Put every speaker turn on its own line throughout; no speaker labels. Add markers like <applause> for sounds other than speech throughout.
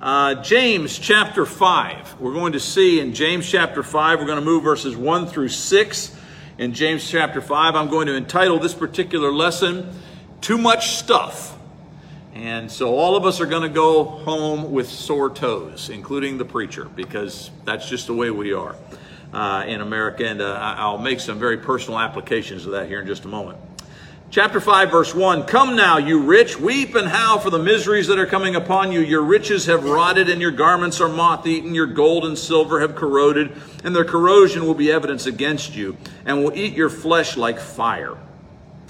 Uh, James chapter 5. We're going to see in James chapter 5, we're going to move verses 1 through 6. In James chapter 5, I'm going to entitle this particular lesson, Too Much Stuff. And so all of us are going to go home with sore toes, including the preacher, because that's just the way we are uh, in America. And uh, I'll make some very personal applications of that here in just a moment. Chapter 5, verse 1 Come now, you rich, weep and howl for the miseries that are coming upon you. Your riches have rotted, and your garments are moth eaten. Your gold and silver have corroded, and their corrosion will be evidence against you, and will eat your flesh like fire.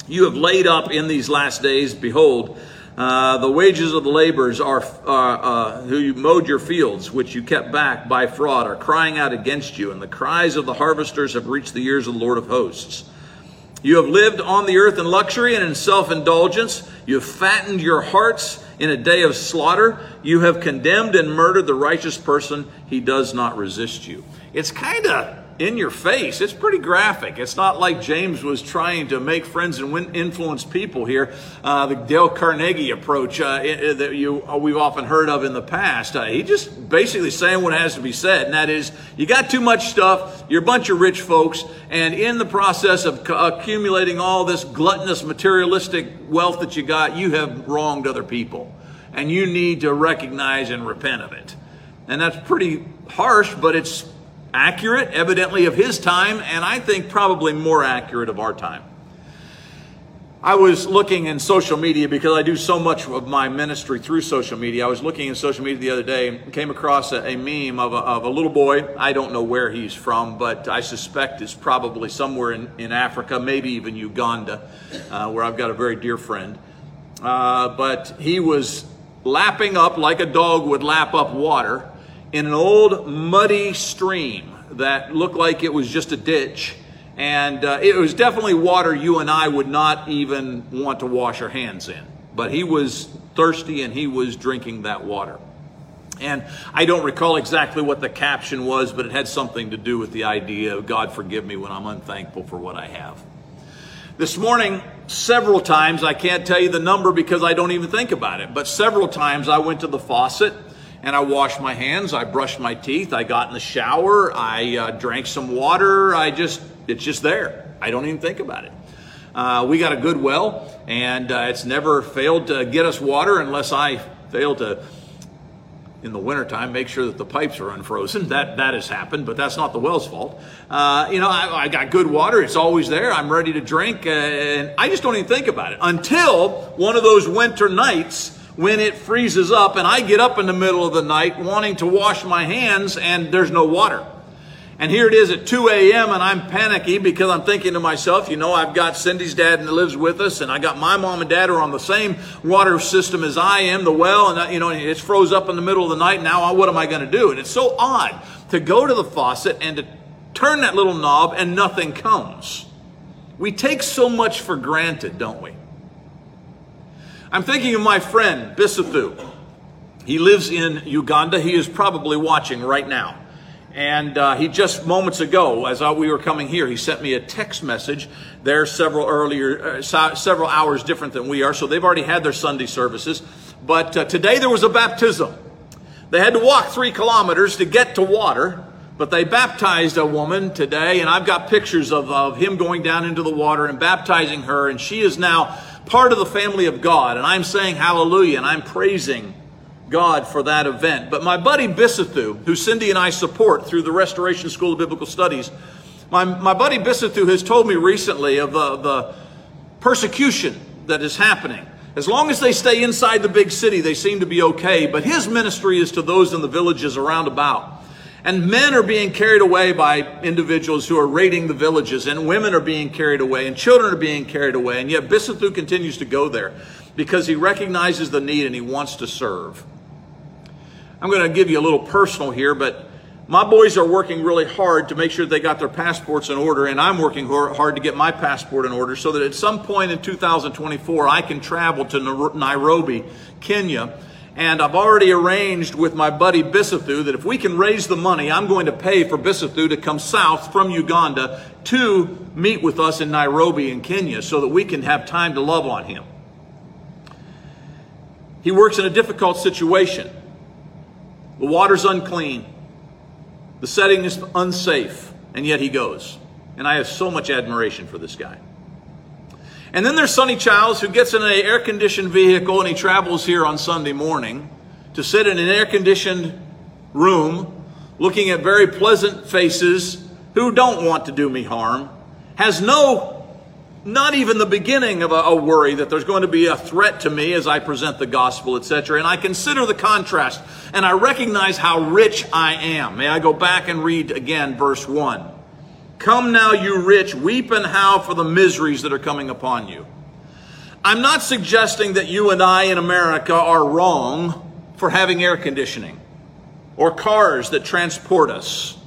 You have laid up in these last days, behold, uh, the wages of the laborers are uh, uh, who mowed your fields, which you kept back by fraud, are crying out against you, and the cries of the harvesters have reached the ears of the Lord of hosts. You have lived on the earth in luxury and in self indulgence. You have fattened your hearts in a day of slaughter. You have condemned and murdered the righteous person. He does not resist you. It's kind of in your face. It's pretty graphic. It's not like James was trying to make friends and win, influence people here. Uh, the Dale Carnegie approach uh, that you uh, we've often heard of in the past. Uh, he just basically saying what has to be said, and that is, you got too much stuff. You're a bunch of rich folks, and in the process of accumulating all this gluttonous materialistic wealth that you got, you have wronged other people, and you need to recognize and repent of it. And that's pretty harsh, but it's accurate, evidently of his time, and I think probably more accurate of our time. I was looking in social media because I do so much of my ministry through social media. I was looking in social media the other day and came across a, a meme of a, of a, little boy. I don't know where he's from, but I suspect it's probably somewhere in, in Africa, maybe even Uganda, uh, where I've got a very dear friend. Uh, but he was lapping up like a dog would lap up water in an old muddy stream that looked like it was just a ditch. And uh, it was definitely water you and I would not even want to wash our hands in. But he was thirsty and he was drinking that water. And I don't recall exactly what the caption was, but it had something to do with the idea of God forgive me when I'm unthankful for what I have. This morning, several times, I can't tell you the number because I don't even think about it, but several times I went to the faucet and I washed my hands, I brushed my teeth, I got in the shower, I uh, drank some water. I just, it's just there. I don't even think about it. Uh, we got a good well, and uh, it's never failed to get us water unless I fail to, in the wintertime, make sure that the pipes are unfrozen. That, that has happened, but that's not the well's fault. Uh, you know, I, I, got good water. It's always there. I'm ready to drink, uh, and I just don't even think about it until one of those winter nights when it freezes up and I get up in the middle of the night wanting to wash my hands and there's no water. And here it is at 2 a.m. and I'm panicky because I'm thinking to myself, you know, I've got Cindy's dad that lives with us and I got my mom and dad are on the same water system as I am, the well, and you know, it's froze up in the middle of the night. Now what am I going to do? And it's so odd to go to the faucet and to turn that little knob and nothing comes. We take so much for granted, don't we? I'm thinking of my friend, Bisathu. He lives in Uganda. He is probably watching right now. And uh, he just moments ago, as we were coming here, he sent me a text message. They're several earlier, uh, several hours different than we are, so they've already had their Sunday services. But uh, today there was a baptism. They had to walk three kilometers to get to water, but they baptized a woman today, and I've got pictures of, of him going down into the water and baptizing her, and she is now part of the family of God, and I'm saying hallelujah, and I'm praising God for that event. But my buddy Bisathu, who Cindy and I support through the Restoration School of Biblical Studies, my, my buddy Bisathu has told me recently of the, the persecution that is happening. As long as they stay inside the big city, they seem to be okay, but his ministry is to those in the villages around about. And men are being carried away by individuals who are raiding the villages, and women are being carried away, and children are being carried away. And yet Bisathu continues to go there because he recognizes the need and he wants to serve. I'm going to give you a little personal here, but my boys are working really hard to make sure they got their passports in order, and I'm working hard to get my passport in order so that at some point in 2024 I can travel to Nairobi, Kenya and I've already arranged with my buddy Bisathu that if we can raise the money, I'm going to pay for Bisathu to come south from Uganda to meet with us in Nairobi in Kenya so that we can have time to love on him. He works in a difficult situation. The water's unclean. The setting is unsafe, and yet he goes. And I have so much admiration for this guy. And then there's Sonny Childs who gets in an air conditioned vehicle and he travels here on Sunday morning to sit in an air conditioned room looking at very pleasant faces who don't want to do me harm, has no not even the beginning of a, a, worry that there's going to be a threat to me as I present the gospel, etc. And I consider the contrast and I recognize how rich I am. May I go back and read again verse 1. Come now, you rich, weep and howl for the miseries that are coming upon you. I'm not suggesting that you and I in America are wrong for having air conditioning or cars that transport us.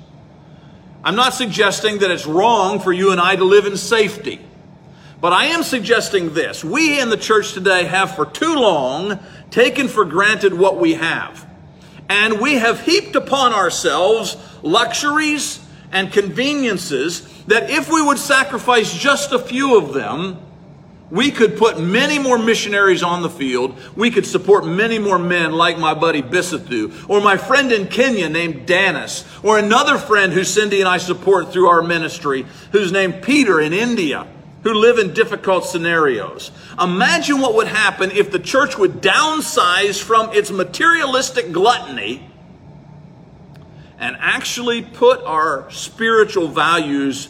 I'm not suggesting that it's wrong for you and I to live in safety. But I am suggesting this. We in the church today have for too long taken for granted what we have. And we have heaped upon ourselves luxuries and conveniences that if we would sacrifice just a few of them, we could put many more missionaries on the field. We could support many more men like my buddy Bisathu, or my friend in Kenya named Danis, or another friend who Cindy and I support through our ministry, who's named Peter in India who live in difficult scenarios. Imagine what would happen if the church would downsize from its materialistic gluttony and actually put our spiritual values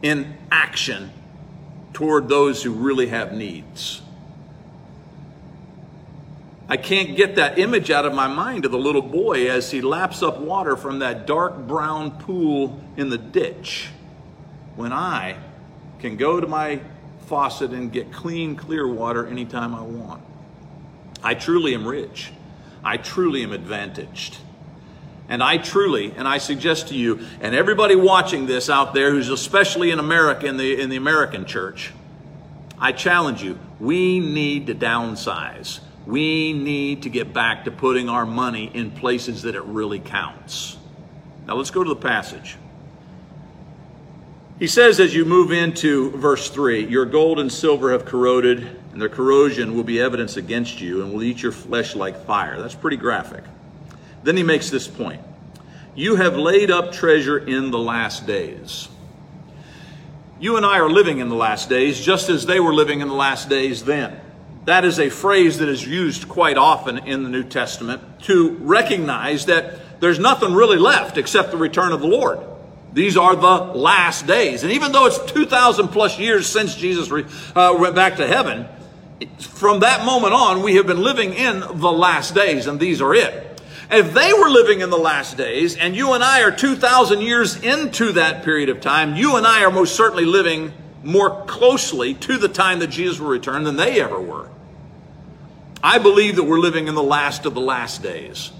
in action toward those who really have needs. I can't get that image out of my mind of the little boy as he laps up water from that dark brown pool in the ditch when I can go to my faucet and get clean, clear water anytime I want. I truly am rich. I truly am advantaged. And I truly, and I suggest to you, and everybody watching this out there who's especially in America, in the, in the American church, I challenge you, we need to downsize. We need to get back to putting our money in places that it really counts. Now let's go to the passage. He says as you move into verse 3 Your gold and silver have corroded, and their corrosion will be evidence against you and will eat your flesh like fire. That's pretty graphic. Then he makes this point You have laid up treasure in the last days. You and I are living in the last days just as they were living in the last days then. That is a phrase that is used quite often in the New Testament to recognize that there's nothing really left except the return of the Lord. These are the last days. And even though it's 2,000 plus years since Jesus uh, went back to heaven, from that moment on, we have been living in the last days, and these are it. If they were living in the last days, and you and I are 2,000 years into that period of time, you and I are most certainly living more closely to the time that Jesus will return than they ever were. I believe that we're living in the last of the last days.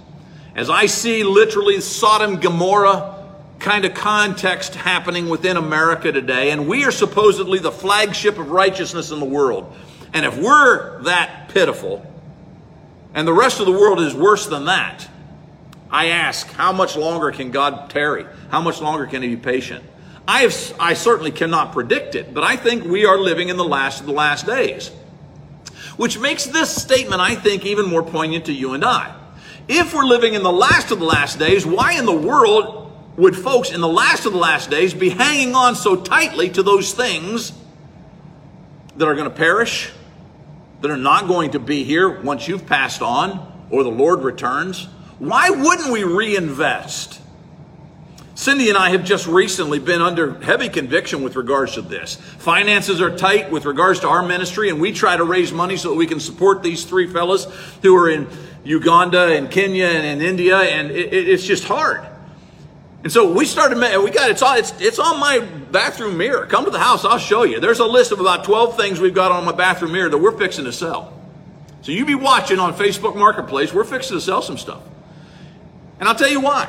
As I see literally Sodom, Gomorrah, kind of context happening within America today, and we are supposedly the flagship of righteousness in the world. And if we're that pitiful, and the rest of the world is worse than that, I ask, how much longer can God tarry? How much longer can He be patient? I, have, I certainly cannot predict it, but I think we are living in the last of the last days. Which makes this statement, I think, even more poignant to you and I. If we're living in the last of the last days, why in the world would folks in the last of the last days be hanging on so tightly to those things that are going to perish, that are not going to be here once you've passed on or the Lord returns? Why wouldn't we reinvest? Cindy and I have just recently been under heavy conviction with regards to this. Finances are tight with regards to our ministry, and we try to raise money so that we can support these three fellas who are in Uganda and Kenya and in India, and it, it's just hard. And so we started, we got, it's on, it's, it's on my bathroom mirror. Come to the house, I'll show you. There's a list of about 12 things we've got on my bathroom mirror that we're fixing to sell. So you be watching on Facebook Marketplace, we're fixing to sell some stuff. And I'll tell you why.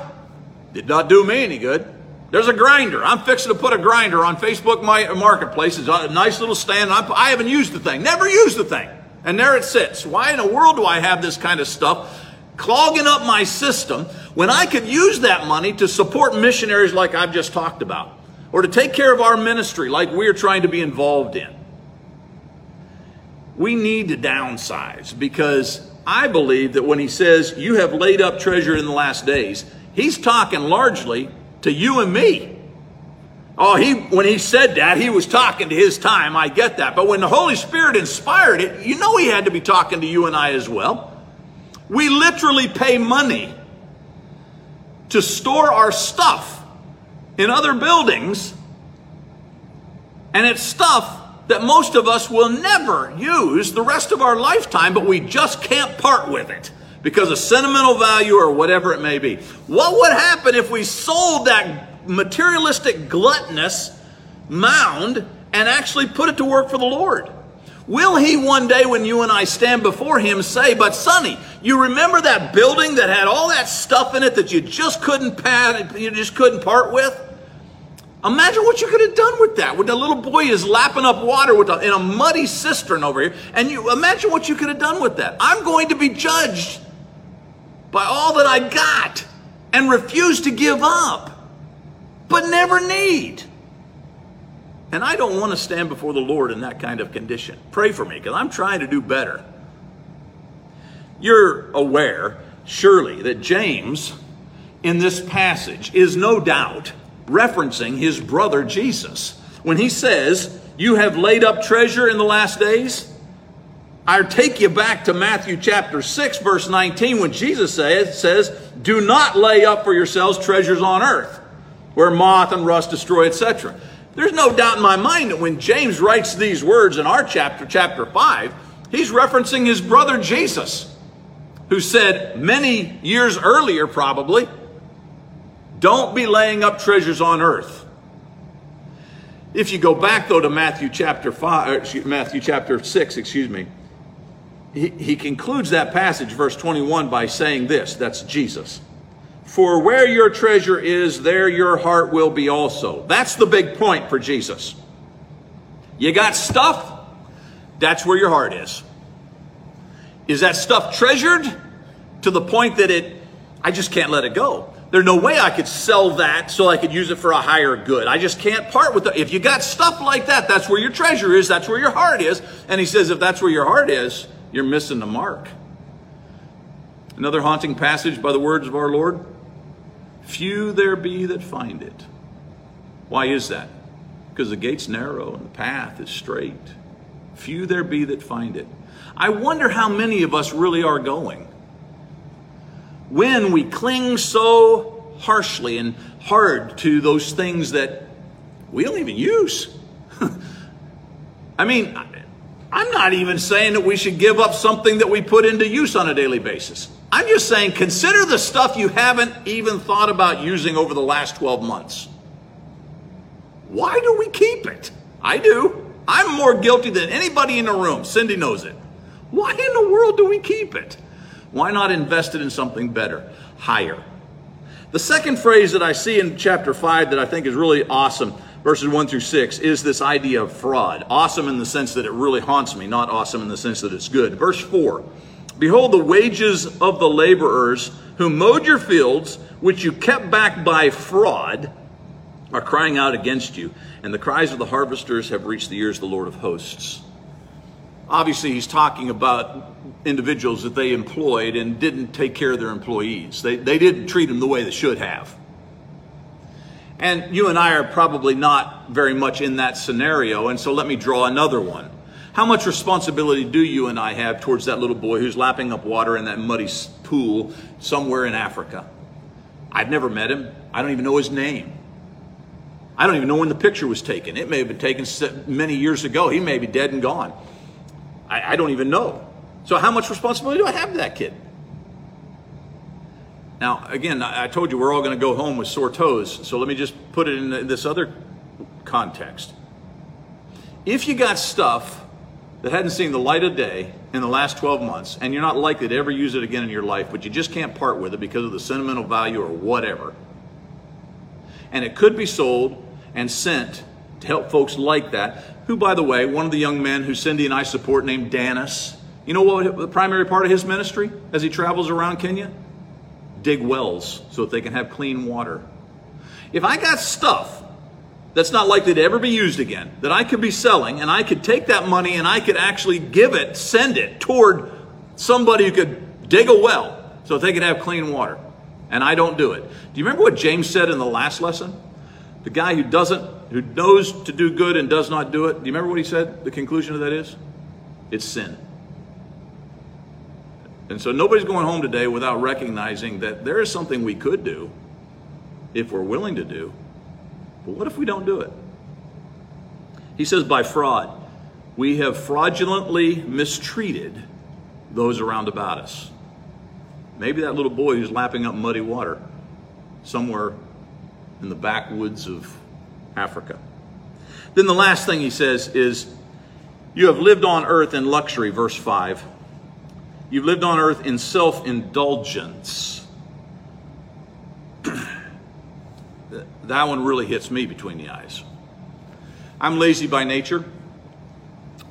Did not do me any good. There's a grinder. I'm fixing to put a grinder on Facebook uh, Marketplace. It's a nice little stand. I haven't used the thing, never used the thing. And there it sits. Why in the world do I have this kind of stuff clogging up my system when I could use that money to support missionaries like I've just talked about, or to take care of our ministry like we're trying to be involved in. We need to downsize because I believe that when he says, You have laid up treasure in the last days, he's talking largely to you and me. Oh, he when he said that, he was talking to his time. I get that. But when the Holy Spirit inspired it, you know he had to be talking to you and I as well. We literally pay money to store our stuff in other buildings, and it's stuff that most of us will never use the rest of our lifetime, but we just can't part with it because of sentimental value or whatever it may be. What would happen if we sold that materialistic gluttonous mound and actually put it to work for the Lord? Will he one day, when you and I stand before him, say, But Sonny, you remember that building that had all that stuff in it that you just couldn't pad, you just couldn't part with? Imagine what you could have done with that. When the little boy is lapping up water with a, in a muddy cistern over here, and you imagine what you could have done with that. I'm going to be judged by all that I got and refuse to give up, but never need. And I don't want to stand before the Lord in that kind of condition. Pray for me because I'm trying to do better. You're aware, surely, that James in this passage is no doubt referencing his brother Jesus. When he says, You have laid up treasure in the last days, I take you back to Matthew chapter 6, verse 19, when Jesus says, says, Do not lay up for yourselves treasures on earth, where moth and rust destroy, etc. There's no doubt in my mind that when James writes these words in our chapter, chapter 5, he's referencing his brother Jesus, who said many years earlier, probably, don't be laying up treasures on earth. If you go back though to Matthew chapter 5, uh, Matthew chapter 6, excuse me, he, he concludes that passage, verse 21, by saying this that's Jesus. For where your treasure is, there your heart will be also. That's the big point for Jesus. You got stuff, that's where your heart is. Is that stuff treasured to the point that it, I just can't let it go? There's no way I could sell that so I could use it for a higher good. I just can't part with it. If you got stuff like that, that's where your treasure is, that's where your heart is. And he says, if that's where your heart is, you're missing the mark. Another haunting passage by the words of our Lord Few there be that find it. Why is that? Because the gate's narrow and the path is straight. Few there be that find it. I wonder how many of us really are going. When we cling so harshly and hard to those things that we don't even use. <laughs> I mean, I'm not even saying that we should give up something that we put into use on a daily basis. I'm just saying, consider the stuff you haven't even thought about using over the last 12 months. Why do we keep it? I do. I'm more guilty than anybody in the room. Cindy knows it. Why in the world do we keep it? Why not invest it in something better, higher? The second phrase that I see in chapter 5 that I think is really awesome, verses 1 through 6, is this idea of fraud. Awesome in the sense that it really haunts me, not awesome in the sense that it's good. Verse 4 Behold, the wages of the laborers who mowed your fields, which you kept back by fraud, are crying out against you, and the cries of the harvesters have reached the ears of the Lord of hosts. Obviously, he's talking about individuals that they employed and didn't take care of their employees. They, they didn't treat them the way they should have. And you and I are probably not very much in that scenario, and so let me draw another one. How much responsibility do you and I have towards that little boy who's lapping up water in that muddy pool somewhere in Africa? I've never met him. I don't even know his name. I don't even know when the picture was taken. It may have been taken many years ago. He may be dead and gone. I, I don't even know. So, how much responsibility do I have to that kid? Now, again, I told you we're all going to go home with sore toes. So, let me just put it in this other context. If you got stuff that hadn't seen the light of day in the last 12 months, and you're not likely to ever use it again in your life, but you just can't part with it because of the sentimental value or whatever. And it could be sold and sent to help folks like that, who, by the way, one of the young men who Cindy and I support named Danis, you know what the primary part of his ministry as he travels around Kenya? Dig wells so that they can have clean water. If I got stuff that's not likely to ever be used again, that I could be selling, and I could take that money and I could actually give it, send it toward Somebody who could dig a well so they could have clean water. And I don't do it. Do you remember what James said in the last lesson? The guy who doesn't, who knows to do good and does not do it. Do you remember what he said? The conclusion of that is? It's sin. And so nobody's going home today without recognizing that there is something we could do if we're willing to do. But what if we don't do it? He says, by fraud, we have fraudulently mistreated those around about us. Maybe that little boy who's lapping up muddy water somewhere in the backwoods of Africa. Then the last thing he says is, You have lived on earth in luxury, verse 5. You've lived on earth in self indulgence. <clears throat> that one really hits me between the eyes. I'm lazy by nature.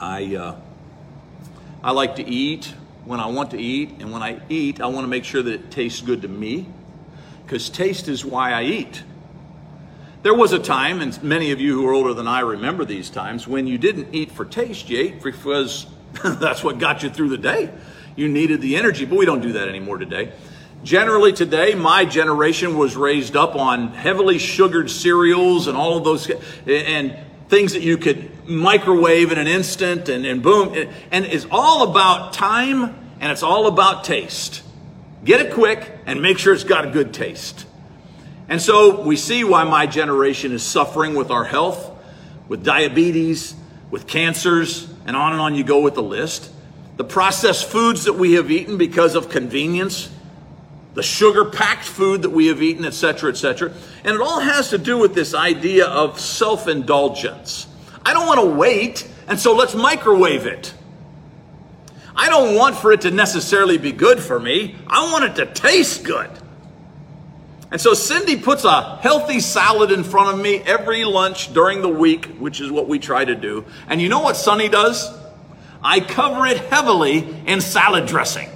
I, uh, I like to eat when I want to eat, and when I eat, I want to make sure that it tastes good to me, because taste is why I eat. There was a time, and many of you who are older than I remember these times, when you didn't eat for taste, you ate because <laughs> that's what got you through the day you needed the energy, but we don't do that anymore today. Generally, today, my generation was raised up on heavily sugared cereals and all of those, and things that you could microwave in an instant, and, and boom. And it's all about time and it's all about taste. Get it quick and make sure it's got a good taste. And so we see why my generation is suffering with our health, with diabetes, with cancers, and on and on you go with the list the processed foods that we have eaten because of convenience, the sugar packed food that we have eaten, etc., etc. And it all has to do with this idea of self indulgence. I don't want to wait, and so let's microwave it. I don't want for it to necessarily be good for me, I want it to taste good. And so Cindy puts a healthy salad in front of me every lunch during the week, which is what we try to do. And you know what Sonny does? I cover it heavily in salad dressing.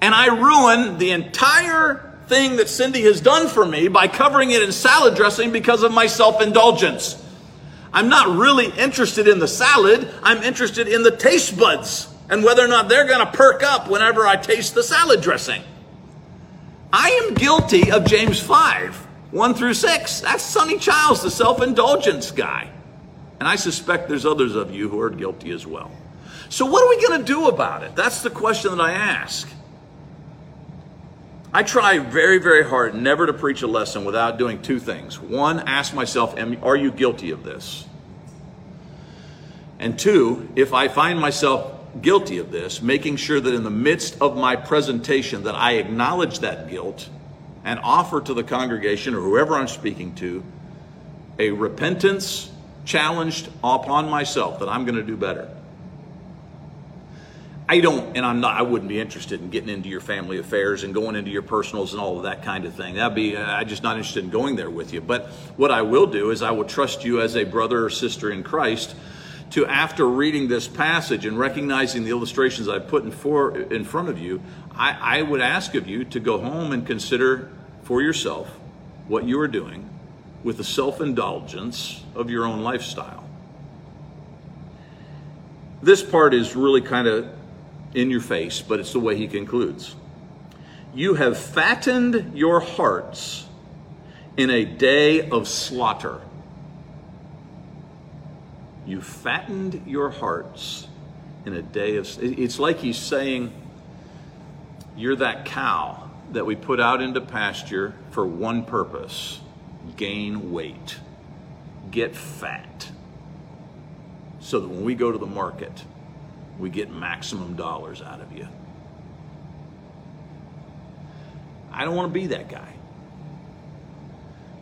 And I ruin the entire thing that Cindy has done for me by covering it in salad dressing because of my self indulgence. I'm not really interested in the salad, I'm interested in the taste buds and whether or not they're going to perk up whenever I taste the salad dressing. I am guilty of James 5, 1 through 6. That's Sonny Childs, the self indulgence guy. And I suspect there's others of you who are guilty as well. So, what are we going to do about it? That's the question that I ask. I try very, very hard never to preach a lesson without doing two things. One, ask myself, are you guilty of this? And two, if I find myself guilty of this, making sure that in the midst of my presentation that I acknowledge that guilt and offer to the congregation or whoever I'm speaking to a repentance challenged upon myself that I'm going to do better. I don't, and I'm not, I wouldn't be interested in getting into your family affairs and going into your personals and all of that kind of thing. That'd be, I'm just not interested in going there with you. But what I will do is I will trust you as a brother or sister in Christ to, after reading this passage and recognizing the illustrations I've put in, for, in front of you, I, I would ask of you to go home and consider for yourself what you are doing with the self indulgence of your own lifestyle. This part is really kind of in your face, but it's the way he concludes. You have fattened your hearts in a day of slaughter. You fattened your hearts in a day of. It's like he's saying, You're that cow that we put out into pasture for one purpose gain weight, get fat, so that when we go to the market, we get maximum dollars out of you. I don't want to be that guy.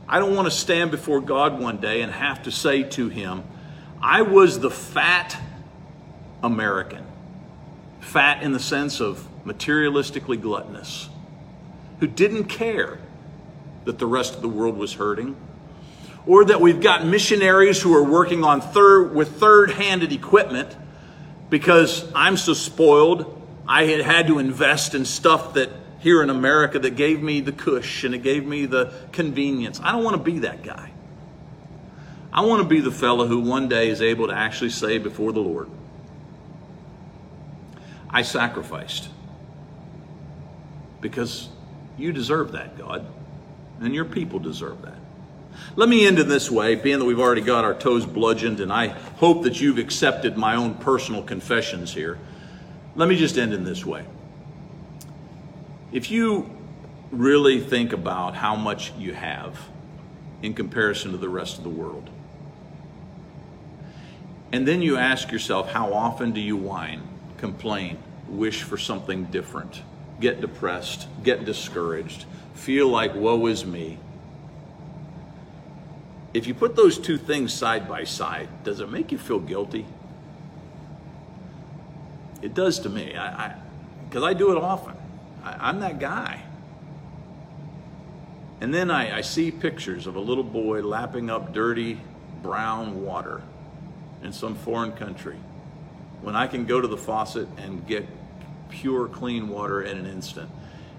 I don't want to stand before God one day and have to say to him, I was the fat American. Fat in the sense of materialistically gluttonous, who didn't care that the rest of the world was hurting. Or that we've got missionaries who are working on third with third-handed equipment because I'm so spoiled. I had had to invest in stuff that here in America that gave me the cush and it gave me the convenience. I don't want to be that guy. I want to be the fellow who one day is able to actually say before the Lord, I sacrificed. Because you deserve that, God, and your people deserve that. Let me end in this way, being that we've already got our toes bludgeoned, and I hope that you've accepted my own personal confessions here. Let me just end in this way. If you really think about how much you have in comparison to the rest of the world, and then you ask yourself, how often do you whine, complain, wish for something different, get depressed, get discouraged, feel like woe is me? If you put those two things side by side, does it make you feel guilty? It does to me. I, because I, do it often. I, am that guy. And then I, I see pictures of a little boy lapping up dirty brown water in some foreign country when I can go to the faucet and get pure, clean water in an instant.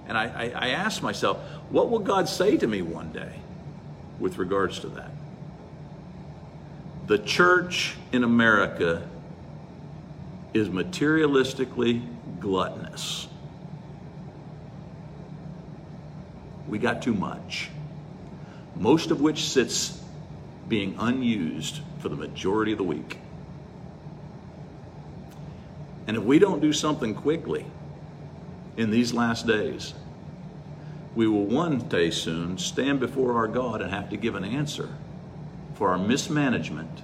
And I, I, I ask myself, what will God say to me one day with regards to that? The church in America is materialistically gluttonous. We got too much, most of which sits being unused for the majority of the week. And if we don't do something quickly in these last days, we will one day soon stand before our God and have to give an answer for our mismanagement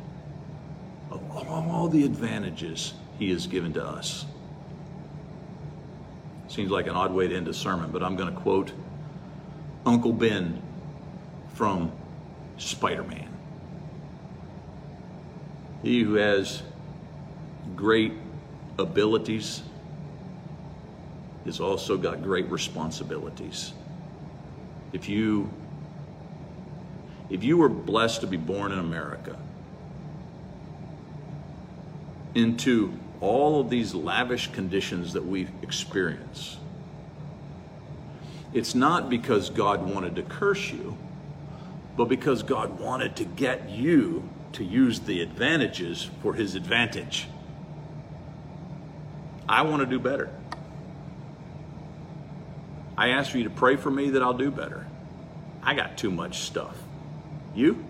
of all the advantages He has given to us. Seems like an odd way to end a sermon, but I'm going to quote Uncle Ben from Spider Man. He who has great abilities has also got great responsibilities. If you if you were blessed to be born in America into all of these lavish conditions that we experience, it's not because God wanted to curse you, but because God wanted to get you to use the advantages for his advantage. I want to do better. I ask for you to pray for me that I'll do better. I got too much stuff. You?